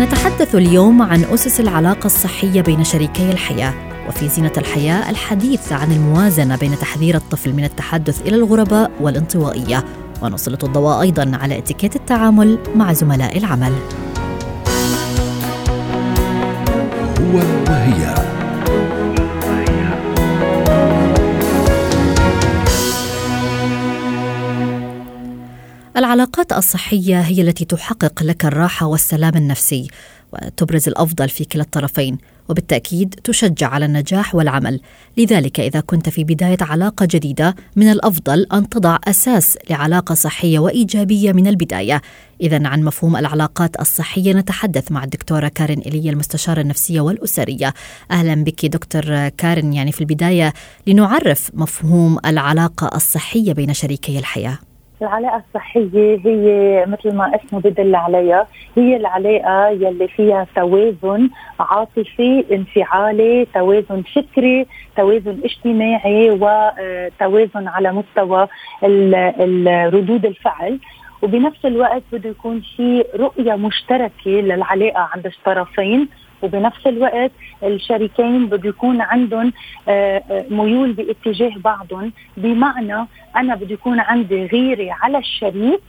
نتحدث اليوم عن أسس العلاقة الصحية بين شريكي الحياة وفي زينة الحياة الحديث عن الموازنة بين تحذير الطفل من التحدث إلى الغرباء والانطوائية ونسلط الضوء أيضا على إتيكيت التعامل مع زملاء العمل. هو وهي العلاقات الصحية هي التي تحقق لك الراحة والسلام النفسي وتبرز الأفضل في كلا الطرفين وبالتأكيد تشجع على النجاح والعمل. لذلك إذا كنت في بداية علاقة جديدة من الأفضل أن تضع أساس لعلاقة صحية وإيجابية من البداية. اذا عن مفهوم العلاقات الصحية نتحدث مع الدكتورة كارين ايليا المستشارة النفسية والأسرية. أهلا بك دكتور كارين يعني في البداية لنعرف مفهوم العلاقة الصحية بين شريكي الحياة. العلاقة الصحية هي مثل ما اسمه بدل عليها هي العلاقة يلي فيها توازن عاطفي انفعالي توازن فكري توازن اجتماعي وتوازن على مستوى ردود الفعل. وبنفس الوقت بده يكون في رؤية مشتركة للعلاقة عند الطرفين. وبنفس الوقت الشريكين بده يكون عندهم آه، آه، ميول باتجاه بعضهم. بمعنى أنا بده يكون عندي غيره على الشريك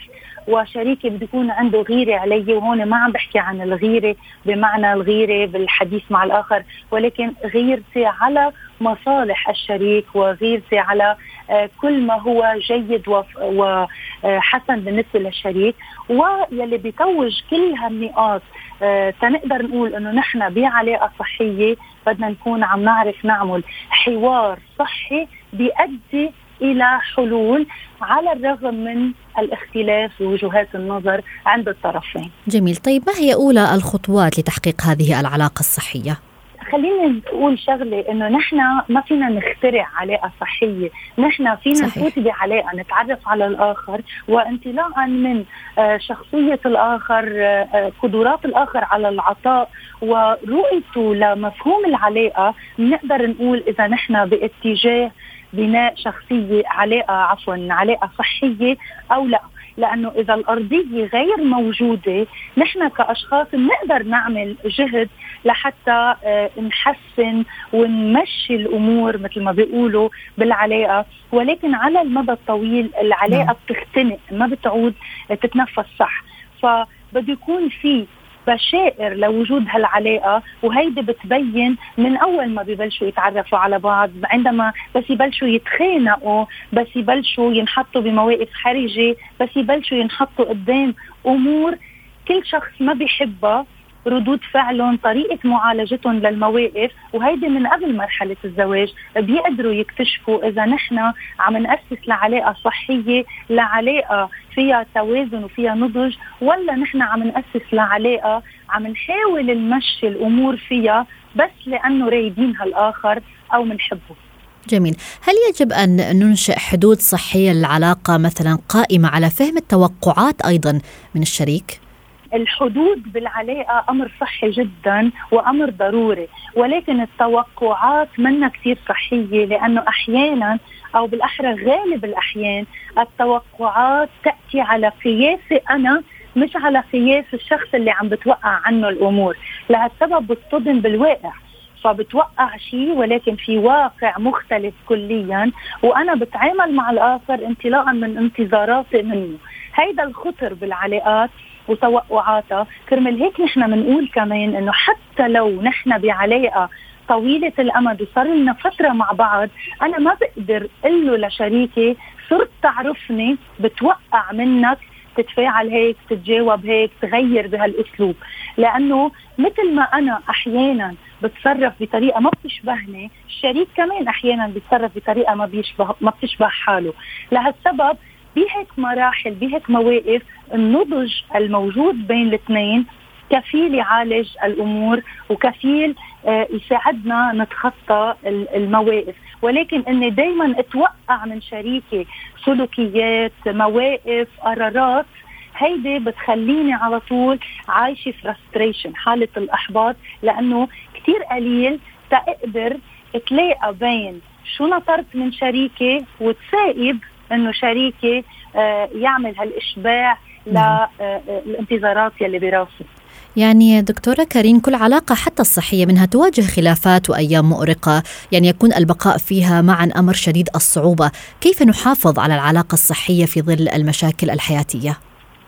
وشريكي بده يكون عنده غيره علي وهون ما عم بحكي عن الغيره بمعنى الغيره بالحديث مع الآخر. ولكن غيرتي على مصالح الشريك وغيرتي على آه، كل ما هو جيد وحسن بالنسبة للشريك. ويلي بيتوج كل هالنقاط تنقدر نقول إنه نحن بعلاقة صحية بدنا نكون عم نعرف نعمل حوار صحي بيؤدي إلى حلول على الرغم من الاختلاف ووجهات النظر عند الطرفين. جميل، طيب ما هي أولى الخطوات لتحقيق هذه العلاقة الصحية؟ خليني نقول شغلة إنه نحن ما فينا نخترع علاقة صحية، نحن فينا نفوت بعلاقة نتعرف على الآخر. وانطلاقا من آه، شخصية الآخر آه، آه، قدرات الآخر على العطاء ورؤيته لمفهوم العلاقة بنقدر نقول إذا نحن باتجاه بناء شخصية علاقة عفوا علاقة صحية أو لا. لأنه إذا الأرضية غير موجودة نحن كأشخاص بنقدر نعمل جهد لحتى آه، نحسن ونمشي الأمور مثل ما بيقولوا بالعلاقة ولكن على المدى الطويل العلاقة نعم. بتختنق ما بتعود تتنفس صح فبده يكون في بشائر لوجود هالعلاقة وهيدي بتبين من أول ما ببلشوا يتعرفوا على بعض عندما بس يبلشوا يتخانقوا بس يبلشوا ينحطوا بمواقف حرجه بس يبلشوا ينحطوا قدام أمور كل شخص ما بيحبها. ردود فعلهم طريقة معالجتهم للمواقف وهيدي من قبل مرحلة الزواج بيقدروا يكتشفوا إذا نحن عم نأسس لعلاقة صحية لعلاقة فيها توازن وفيها نضج ولا نحن عم نأسس لعلاقة عم نحاول نمشي الأمور فيها بس لأنه رايدينها الآخر أو منحبه جميل هل يجب أن ننشئ حدود صحية للعلاقة مثلا قائمة على فهم التوقعات أيضا من الشريك؟ الحدود بالعلاقة أمر صحي جدا وأمر ضروري. ولكن التوقعات منا كثير صحية لأنه أحيانا أو بالأحرى غالب الأحيان التوقعات تأتي على قياسي أنا مش على قياس الشخص اللي عم بتوقع عنه الأمور. لهالسبب بتصطدم بالواقع. فبتوقع شيء ولكن في واقع مختلف كليا وأنا بتعامل مع الآخر انطلاقا من انتظاراتي منه. هيدا الخطر بالعلاقات. وتوقعاتها كرمال هيك نحن بنقول كمان إنه حتى لو نحن بعلاقة طويلة الأمد وصار لنا فترة مع بعض أنا ما بقدر قل له لشريكي صرت تعرفني بتوقع منك تتفاعل هيك تتجاوب هيك تغير بهالأسلوب. لأنه مثل ما أنا أحيانا بتصرف بطريقة ما بتشبهني الشريك كمان أحيانا بيتصرف بطريقة ما بيشبه ما بتشبه حاله. لهالسبب بهيك مراحل بهيك مواقف النضج الموجود بين الاثنين كفيل يعالج الأمور وكفيل آه، يساعدنا نتخطى المواقف. ولكن إني دائما أتوقع من شريكي سلوكيات مواقف قرارات هيدي بتخليني على طول عايشة فرستريشن حالة الإحباط لأنه كثير قليل تقدر تلاقى بين شو نطرت من شريكي وتسائب إنه شريكي آه، يعمل هالإشباع. للانتظارات آه، يلي براسه يعني دكتورة كارين كل علاقة حتى الصحية منها تواجه خلافات وأيام مؤرقة يعني يكون البقاء فيها معا أمر شديد الصعوبة كيف نحافظ على العلاقة الصحية في ظل المشاكل الحياتية؟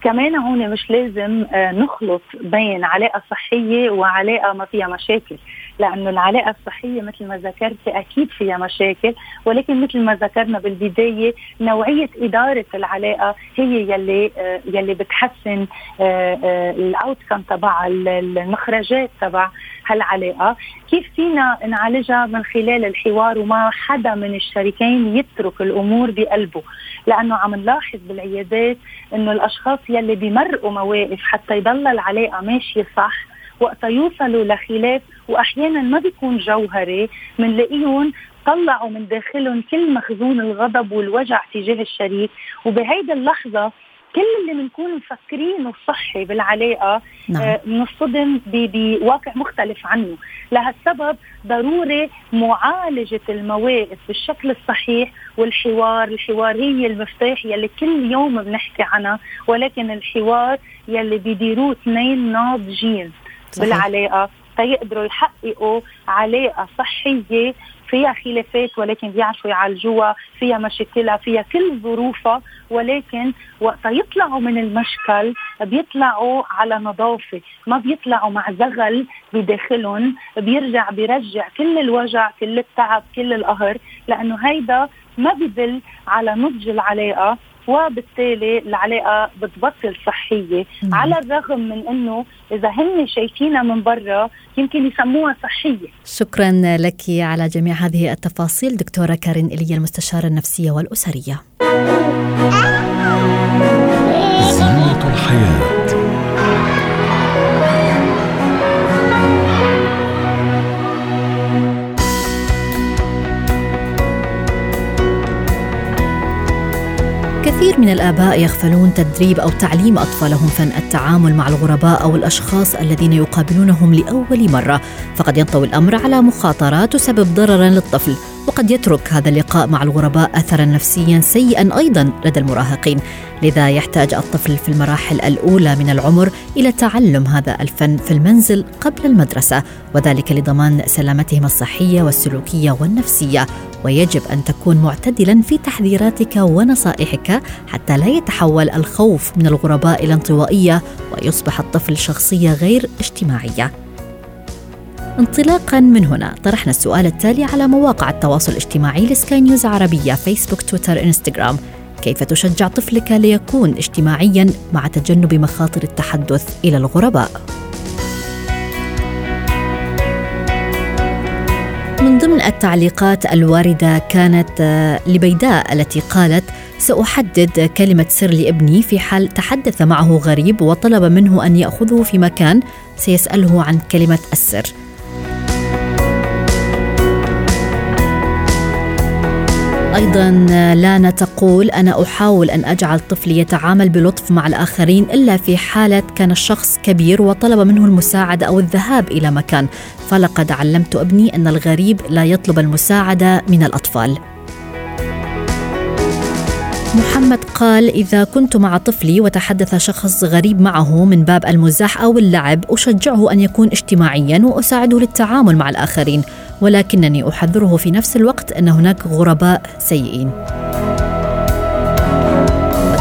كمان هون مش لازم آه، نخلط بين علاقة صحية وعلاقة ما فيها مشاكل لأنه العلاقة الصحية مثل ما ذكرت أكيد فيها مشاكل ولكن مثل ما ذكرنا بالبداية نوعية إدارة العلاقة هي يلي آه، يلي بتحسن الأوتكم تبع المخرجات تبع هالعلاقة. كيف فينا نعالجها من خلال الحوار وما حدا من الشريكين يترك الأمور بقلبه؟ لأنه عم نلاحظ بالعيادات أنه الأشخاص يلي بيمرقوا مواقف حتى يضل العلاقة ماشية صح وقت يوصلوا لخلاف وأحيانا ما بيكون جوهري بنلاقيهم طلعوا من داخلهم كل مخزون الغضب والوجع تجاه الشريك. وبهيدي اللحظة كل اللي بنكون مفكرينه صحي بالعلاقة نعم. آه بنصطدم بواقع مختلف عنه. لهالسبب ضروري معالجة المواقف بالشكل الصحيح والحوار. الحوار هي المفتاح يلي كل يوم بنحكي عنها ولكن الحوار يلي بيديروه اثنين ناضجين. صحيح. بالعلاقة تيقدروا يحققوا علاقة صحية فيها خلافات ولكن بيعرفوا يعالجوها فيها مشاكلها فيها كل ظروفها ولكن وقت يطلعوا من المشكل بيطلعوا على نظافة ما بيطلعوا مع زغل بداخلهم بيرجع بيرجع كل الوجع كل التعب كل القهر لأنه هيدا ما بدل على نضج العلاقة وبالتالي العلاقة بتبطل صحية مم. على الرغم من إنه إذا هن شايفينها من برا يمكن يسموها صحية. شكرا لك على جميع هذه التفاصيل دكتورة كارين ايليا المستشارة النفسية والأسرية. زينة الحياة. كثير من الآباء يغفلون تدريب أو تعليم أطفالهم فن التعامل مع الغرباء أو الأشخاص الذين يقابلونهم لأول مرة. فقد ينطوي الأمر على مخاطرة تسبب ضررا للطفل. وقد يترك هذا اللقاء مع الغرباء اثرا نفسيا سيئا أيضا لدى المراهقين لذا يحتاج الطفل في المراحل الأولى من العمر إلى تعلم هذا الفن في المنزل قبل المدرسة وذلك لضمان سلامتهم الصحية والسلوكية والنفسية. ويجب أن تكون معتدلا في تحذيراتك ونصائحك حتى لا يتحول الخوف من الغرباء إلى انطوائية ويصبح الطفل شخصية غير اجتماعية. انطلاقا من هنا. طرحنا السؤال التالي على مواقع التواصل الاجتماعي لسكاي نيوز عربية فيسبوك تويتر إنستغرام. كيف تشجع طفلك ليكون اجتماعيا مع تجنب مخاطر التحدث إلى الغرباء؟ من ضمن التعليقات الواردة كانت آه، لبيداء التي قالت سأحدد كلمة سر لابني في حال تحدث معه غريب وطلب منه أن يأخذه في مكان سيسأله عن كلمة السر. أيضا لانا تقول أنا أحاول أن أجعل طفلي يتعامل بلطف مع الآخرين إلا في حالة كان الشخص كبير وطلب منه المساعدة أو الذهاب إلى مكان. فلقد علمت أبني أن الغريب لا يطلب المساعدة من الأطفال. محمد قال إذا كنت مع طفلي وتحدث شخص غريب معه من باب المزاح أو اللعب أشجعه أن يكون اجتماعيا وأساعده للتعامل مع الآخرين. ولكنني أحذره في نفس الوقت أن هناك غرباء سيئين.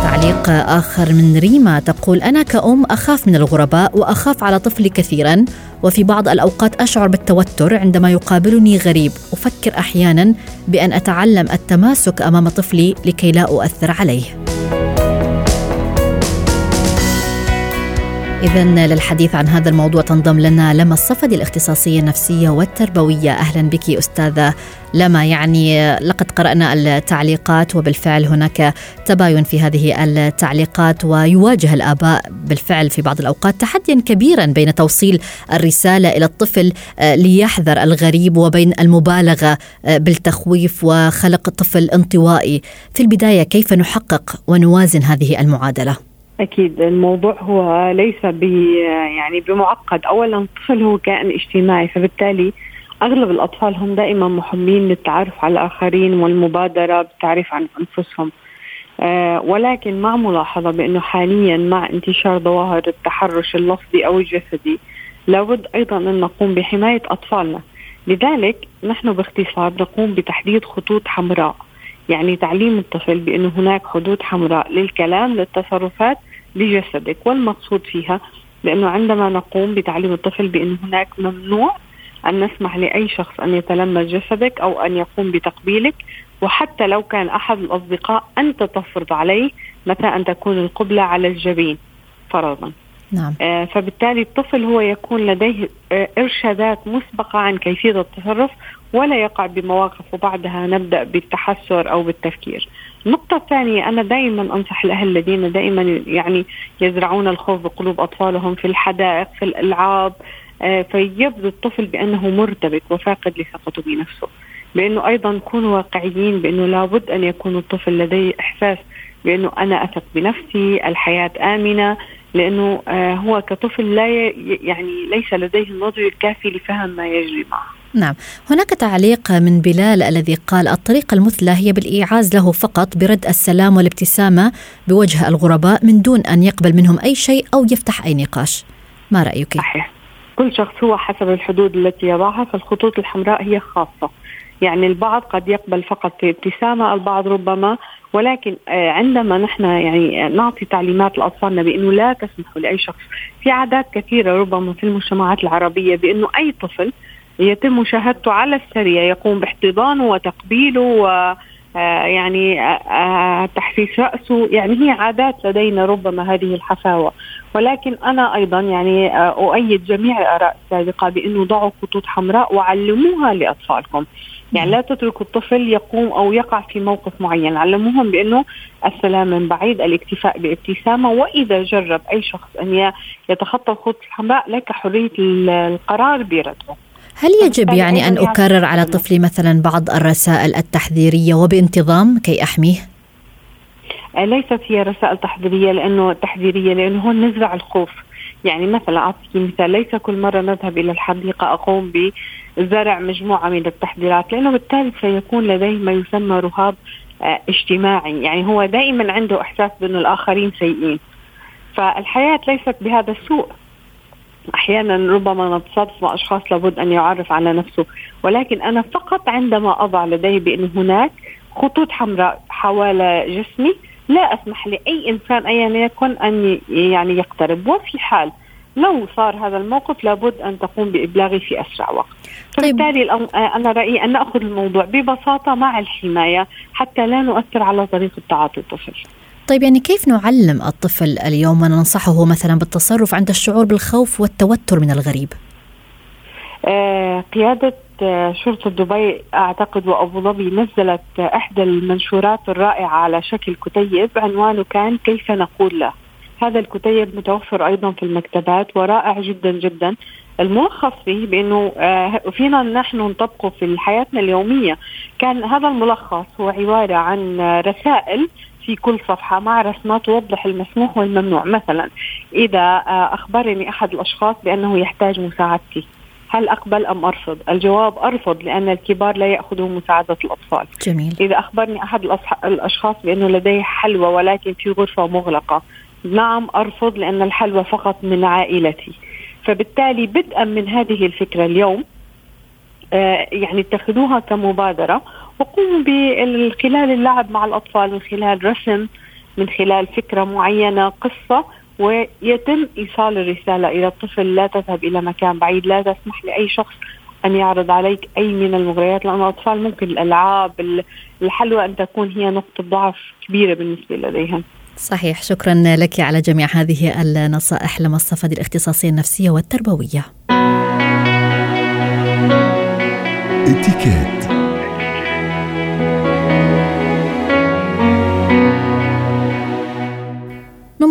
تعليق آخر من ريما تقول أنا كأم أخاف من الغرباء وأخاف على طفلي كثيرا وفي بعض الأوقات أشعر بالتوتر عندما يقابلني غريب. أفكر أحيانا بأن أتعلم التماسك أمام طفلي لكي لا أؤثر عليه. إذا للحديث عن هذا الموضوع تنضم لنا لما الصفدي الاختصاصية النفسية والتربوية. أهلا بك أستاذة لما. يعني لقد قرأنا التعليقات وبالفعل هناك تباين في هذه التعليقات ويواجه الآباء بالفعل في بعض الأوقات تحديا كبيرا بين توصيل الرسالة إلى الطفل آه، ليحذر الغريب وبين المبالغة آه، بالتخويف وخلق طفل انطوائي. في البداية كيف نحقق ونوازن هذه المعادلة؟ أكيد الموضوع هو ليس يعني بمعقد، أولا الطفل هو كائن اجتماعي فبالتالي أغلب الأطفال هم دائما محبين للتعرف على الآخرين والمبادرة بالتعريف عن أنفسهم. آه ولكن مع ملاحظة بأنه حاليا مع انتشار ظواهر التحرش اللفظي أو الجسدي لابد أيضا أن نقوم بحماية أطفالنا لذلك نحن باختصار نقوم بتحديد خطوط حمراء يعني تعليم الطفل بأنه هناك حدود حمراء للكلام للتصرفات لجسدك والمقصود فيها لأنه عندما نقوم بتعليم الطفل بأنه هناك ممنوع أن نسمح لأي شخص أن يتلمس جسدك أو أن يقوم بتقبيلك وحتى لو كان أحد الأصدقاء أنت تفرض عليه متى أن تكون القبلة على الجبين فرضا نعم. آه فبالتالي الطفل هو يكون لديه آه إرشادات مسبقة عن كيفية التصرف ولا يقع بمواقف وبعدها نبدأ بالتحسر أو بالتفكير النقطة الثانية أنا دائما أنصح الأهل الذين دائما يعني يزرعون الخوف بقلوب أطفالهم في الحدائق في الألعاب آه فيبدو الطفل بأنه مرتبك وفاقد لثقته بنفسه. بأنه أيضا نكون واقعيين بأنه لابد أن يكون الطفل لديه إحساس بأنه أنا أثق بنفسي الحياة آمنة لأنه آه هو كطفل لا يعني ليس لديه النضج الكافي لفهم ما يجري معه. نعم. هناك تعليق من بلال الذي قال الطريقة المثلى هي بالإيعاز له فقط برد السلام والابتسامة بوجه الغرباء من دون أن يقبل منهم أي شيء أو يفتح أي نقاش. ما رأيك؟ صحيح. كل شخص هو حسب الحدود التي يضعها فالخطوط الحمراء هي خاصة. يعني البعض قد يقبل فقط ابتسامة البعض ربما. ولكن آه، عندما نحن يعني نعطي تعليمات لاطفالنا بانه لا تسمحوا لأي شخص. في عادات كثيرة ربما في المجتمعات العربية بإنه أي طفل يتم مشاهدته على السريع يقوم باحتضانه وتقبيله و آه، يعني آه، تحسيس رأسه. يعني هي عادات لدينا ربما هذه الحفاوة. ولكن أنا أيضا يعني أؤيد جميع الآراء السابقة بأنه ضعوا خطوط حمراء وعلموها لأطفالكم. يعني لا تتركوا الطفل يقوم أو يقع في موقف معين. علموهم بأنه السلام من بعيد الاكتفاء بابتسامة. وإذا جرب أي شخص أن يتخطى الخطوط الحمراء لك حرية القرار برده. هل يجب يعني أن أكرر على طفلي مثلا بعض الرسائل التحذيرية وبانتظام كي أحميه؟ آه، ليست هي رسائل تحذيرية لأنه تحذيرية لأنه هون نزرع الخوف. يعني مثلا اعطيك مثال ليس كل مرة نذهب إلى الحديقه اقوم بزرع مجموعة من التحذيرات لأنه بالتالي سيكون لديه ما يسمى رهاب آه، اجتماعي. يعني هو دائما عنده إحساس بأن الآخرين سيئين. فالحياة ليست بهذا السوء. أحيانا ربما نتصادف مع أشخاص لابد أن يعرف على نفسه ولكن أنا فقط عندما أضع لديه بأن هناك خطوط حمراء حول جسمي لا أسمح لأي إنسان ايا يكن أن يعني يقترب وفي حال لو صار هذا الموقف لابد أن تقوم بإبلاغي في أسرع وقت. طيب. فبالتالي أنا رأيي أن نأخذ الموضوع ببساطة مع الحماية حتى لا نؤثر على طريقة تعاطي الطفل. طيب يعني كيف نعلم الطفل اليوم؟ وننصحه مثلا بالتصرف عند الشعور بالخوف والتوتر من الغريب؟ آه قيادة آه، شرطة دبي أعتقد وأبو ظبي نزلت إحدى المنشورات الرائعة على شكل كتيب عنوانه كان كيف نقول له هذا الكتيب متوفر أيضا في المكتبات ورائع جدا جدا. الملخص فيه بأنه آه، فينا نحن نطبقه في حياتنا اليومية. كان هذا الملخص هو عبارة عن رسائل في كل صفحة مع رسمات توضح المسموح والممنوع. مثلا إذا آه، أخبرني أحد الأشخاص بأنه يحتاج مساعدتي. هل أقبل أم أرفض؟ الجواب أرفض لأن الكبار لا يأخذوا مساعدة الأطفال. جميل. إذا أخبرني أحد الأشخاص بأنه لديه حلوى ولكن في غرفة مغلقة. نعم أرفض لأن الحلوى فقط من عائلتي. فبالتالي بدءا من هذه الفكرة اليوم آه يعني اتخذوها كمبادرة وقوموا من خلال اللعب مع الأطفال من خلال رسم من خلال فكرة معينة قصة ويتم إيصال الرسالة إلى الطفل لا تذهب إلى مكان بعيد لا تسمح لأي شخص أن يعرض عليك أي من المغريات لأن الأطفال ممكن الألعاب الحلوى أن تكون هي نقطة ضعف كبيرة بالنسبة لديهم. صحيح شكرا لك على جميع هذه النصائح لما الصفد الاختصاصية النفسية والتربوية. اتكات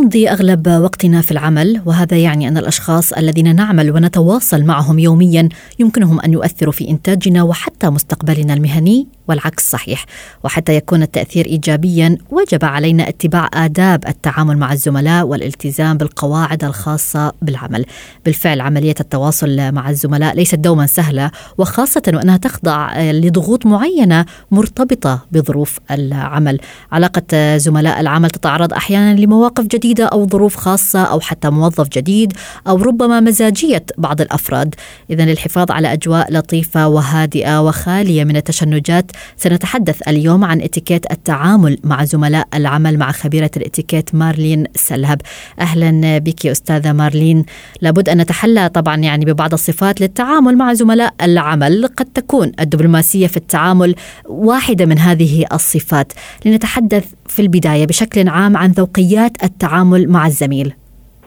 نمضي أغلب وقتنا في العمل وهذا يعني أن الأشخاص الذين نعمل ونتواصل معهم يوميا يمكنهم أن يؤثروا في إنتاجنا وحتى مستقبلنا المهني. والعكس صحيح. وحتى يكون التأثير ايجابيا وجب علينا اتباع آداب التعامل مع الزملاء والالتزام بالقواعد الخاصة بالعمل. بالفعل عملية التواصل مع الزملاء ليست دوما سهلة وخاصة وأنها تخضع لضغوط معينة مرتبطة بظروف العمل. علاقة زملاء العمل تتعرض أحيانا لمواقف جديدة أو ظروف خاصة أو حتى موظف جديد أو ربما مزاجية بعض الأفراد. اذا للحفاظ على أجواء لطيفة وهادئة وخالية من التشنجات سنتحدث اليوم عن اتيكيت التعامل مع زملاء العمل مع خبيرة الاتيكيت مارلين سلهب. أهلا بك أستاذة مارلين. لابد أن نتحلى طبعا يعني ببعض الصفات للتعامل مع زملاء العمل. قد تكون الدبلوماسية في التعامل واحدة من هذه الصفات. لنتحدث في البداية بشكل عام عن ذوقيات التعامل مع الزميل.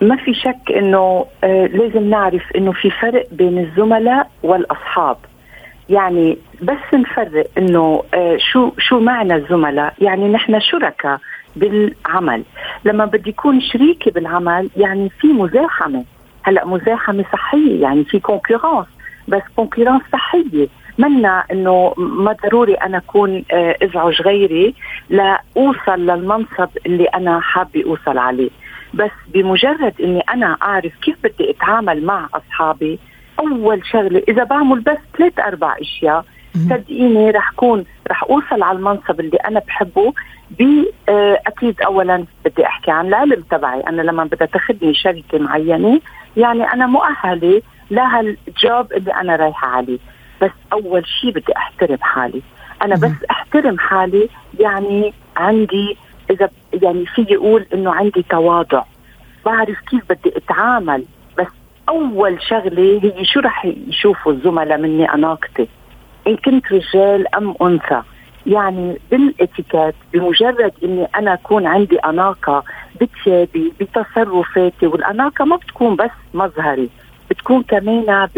ما في شك إنه آه لازم نعرف إنه في فرق بين الزملاء والأصحاب. يعني بس نفرق إنه آه شو شو معنى الزملاء؟ يعني نحن شركاء بالعمل. لما بدي يكون شريكي بالعمل يعني في مزاحمة. هلأ مزاحمة صحية يعني في concurrence بس concurrence صحية. منا إنه ما ضروري أنا أكون آه أزعج غيري لأوصل للمنصب اللي أنا حابة أوصل عليه. بس بمجرد إني أنا أعرف كيف بدي أتعامل مع أصحابي أول شغلة. إذا بعمل بس ثلاث أربع أشياء صدقيني رح كون رح أوصل على المنصب اللي أنا بحبه ب آه، أكيد اولا بدي أحكي عن العلم تبعي. أنا لما بدها تاخذني شركة معينة يعني أنا مؤهلة لهالجوب اللي أنا رايحة عليه. بس أول شيء بدي أحترم حالي. أنا بس أحترم حالي يعني عندي إذا يعني في أقول إنه عندي تواضع. بعرف كيف بدي أتعامل أول شغلة هي شو رح يشوفوا الزملاء مني اناقتي إن كنت رجال أم أنثى. يعني بالإتيكيت بمجرد إني أنا أكون عندي أناقة بثيابي بتصرفاتي والأناقة ما بتكون بس مظهري بتكون كمان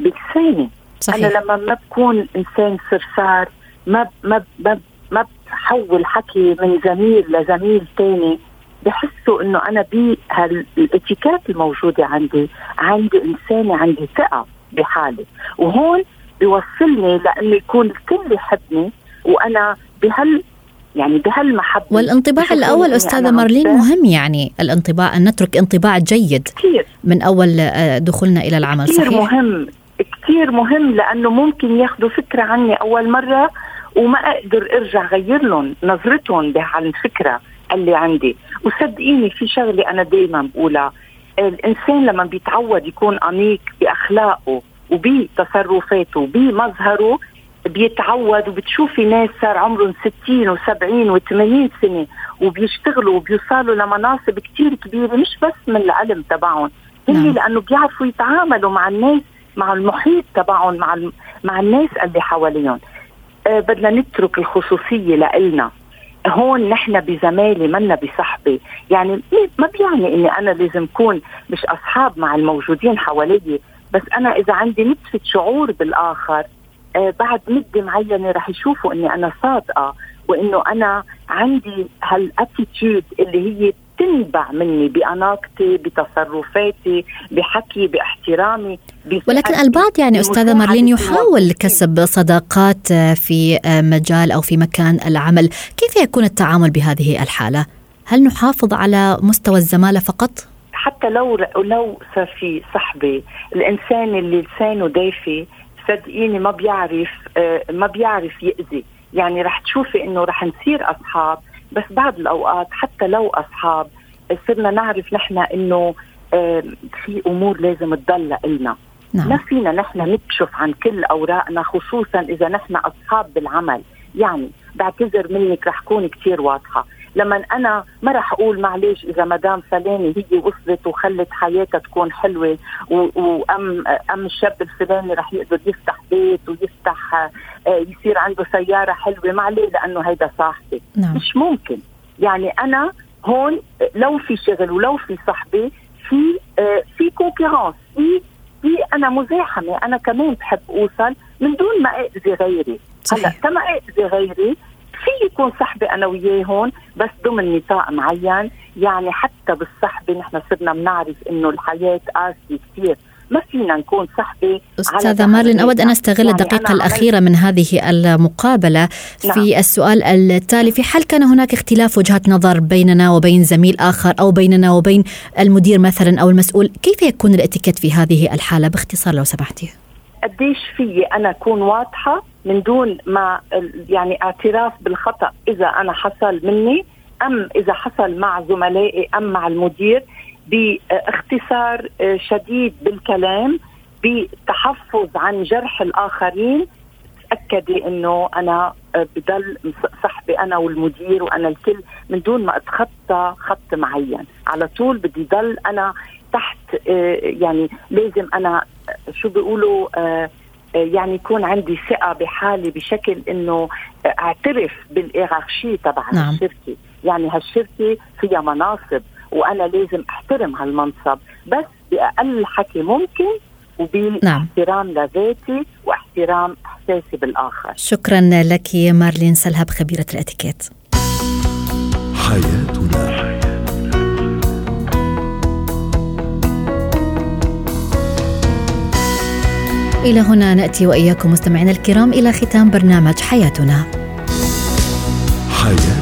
بلساني. صحيح. أنا لما ما بكون إنسان صرصار ما ما ما ما بحول حكي من زميل لزميل ثاني بحسوا إنه أنا بهالاتيكات الموجودة عندي عندي إنسانة عندي ثقة بحالي. وهون بيوصلني لإنه يكون الكل يحبني وأنا بهال يعني بهالمحبة. والانطباع الأول أستاذة مارلين مهم يعني الانطباع أن نترك انطباع جيد كثير. من أول آه، دخولنا إلى العمل كثير صحيح؟ مهم كثير مهم لأنه ممكن ياخذوا فكرة عني أول مرة وما أقدر أرجع غير لهم نظرتهم على الفكرة اللي عندي. وصدقيني في شغلة أنا دائما بقولها. الإنسان لما بيتعود يكون انيق بأخلاقه وبتصرفاته وبمظهره بيتعود وبتشوفي ناس صار عمرهم 60 و70 و80 سنة وبيشتغلوا وبيوصلوا لمناصب كثير كبيرة مش بس من العلم تبعهم. هن نعم. لأنه بيعرفوا يتعاملوا مع الناس مع المحيط تبعهم مع مع الناس اللي حواليهم. أه بدنا نترك الخصوصية لإلنا. هون نحن بزمالي منا بصحبي. يعني ما بيعني إني أنا لازم اكون مش أصحاب مع الموجودين حوالي بس أنا إذا عندي نتفه شعور بالآخر آه بعد مدة معينة رح يشوفوا إني أنا صادقة وإنه أنا عندي هالاتيتيود اللي هي تنبع مني بأناقتي بتصرفاتي بحكي باحترامي. ولكن البعض يعني استاذه مارلين يحاول كسب صداقات في مجال أو في مكان العمل. كيف يكون التعامل بهذه الحالة؟ هل نحافظ على مستوى الزمالة فقط؟ حتى لو لو صار في صحبه الإنسان اللي لسانه دافي صدقيني ما بيعرف آه، ما بيعرف يأذي. يعني رح تشوفي إنه رح نصير أصحاب بس بعض الأوقات حتى لو أصحاب صرنا نعرف نحن إنه في أمور لازم تضل لنا. نعم. ما فينا نحن نكشف عن كل أوراقنا خصوصا إذا نحن أصحاب بالعمل يعني بعتذر منك رح كون كثير واضحة لما أنا ما رح أقول معلش إذا مدام فلانه هي وصلت وخلت حياتها تكون حلوة وام أم الشاب الفلاني رح يقدر يفتح بيت ويفتح آه، يصير عنده سيارة حلوة ما عليه لأنه هيدا صاحبي نعم. مش ممكن يعني أنا هون لو في شغل ولو في صحبة في آه في كونكورنس في في أنا مزاحمة. أنا كمان بحب أوصل من دون ما اذي غيري. هلأ كما اذي غيري في يكون صحبه أنا وياه هون بس ضمن نطاق معين. يعني حتى بالصحبة نحن صرنا بنعرف إنه الحياة قاسية كثير ما فينا نكون صحبة أستاذة مارلين أود أن أستغل يعني الدقيقه الأخيرة من هذه المقابلة نعم. في السؤال التالي في حال كان هناك اختلاف وجهات نظر بيننا وبين زميل آخر أو بيننا وبين المدير مثلا أو المسؤول كيف يكون الاتيكيت في هذه الحالة؟ باختصار لو سمحتي. قديش في أنا أكون واضحة من دون ما يعني اعتراف بالخطأ إذا أنا حصل مني أم إذا حصل مع زملائي أم مع المدير. باختصار آه، شديد بالكلام بتحفظ عن جرح الآخرين تاكدي إنه أنا آه، بضل صاحبي أنا والمدير وأنا الكل من دون ما أتخطى خط معين. على طول بدي ضل أنا تحت آه، يعني لازم أنا شو بيقولوا يعني يكون عندي ثقة بحالي بشكل إنه أعترف بالايرارشي تبع نعم. الشركة يعني هالشركة فيها مناصب. وأنا لازم أحترم هالمنصب بس بأقل حكي ممكن وباحترام نعم. لذاتي واحترام إحساسي بالآخر. شكرا لك مارلين سلهب خبيرة الإتيكيت. حياتنا. إلى هنا نأتي وإياكم مستمعينا الكرام إلى ختام برنامج حياتنا. حياتنا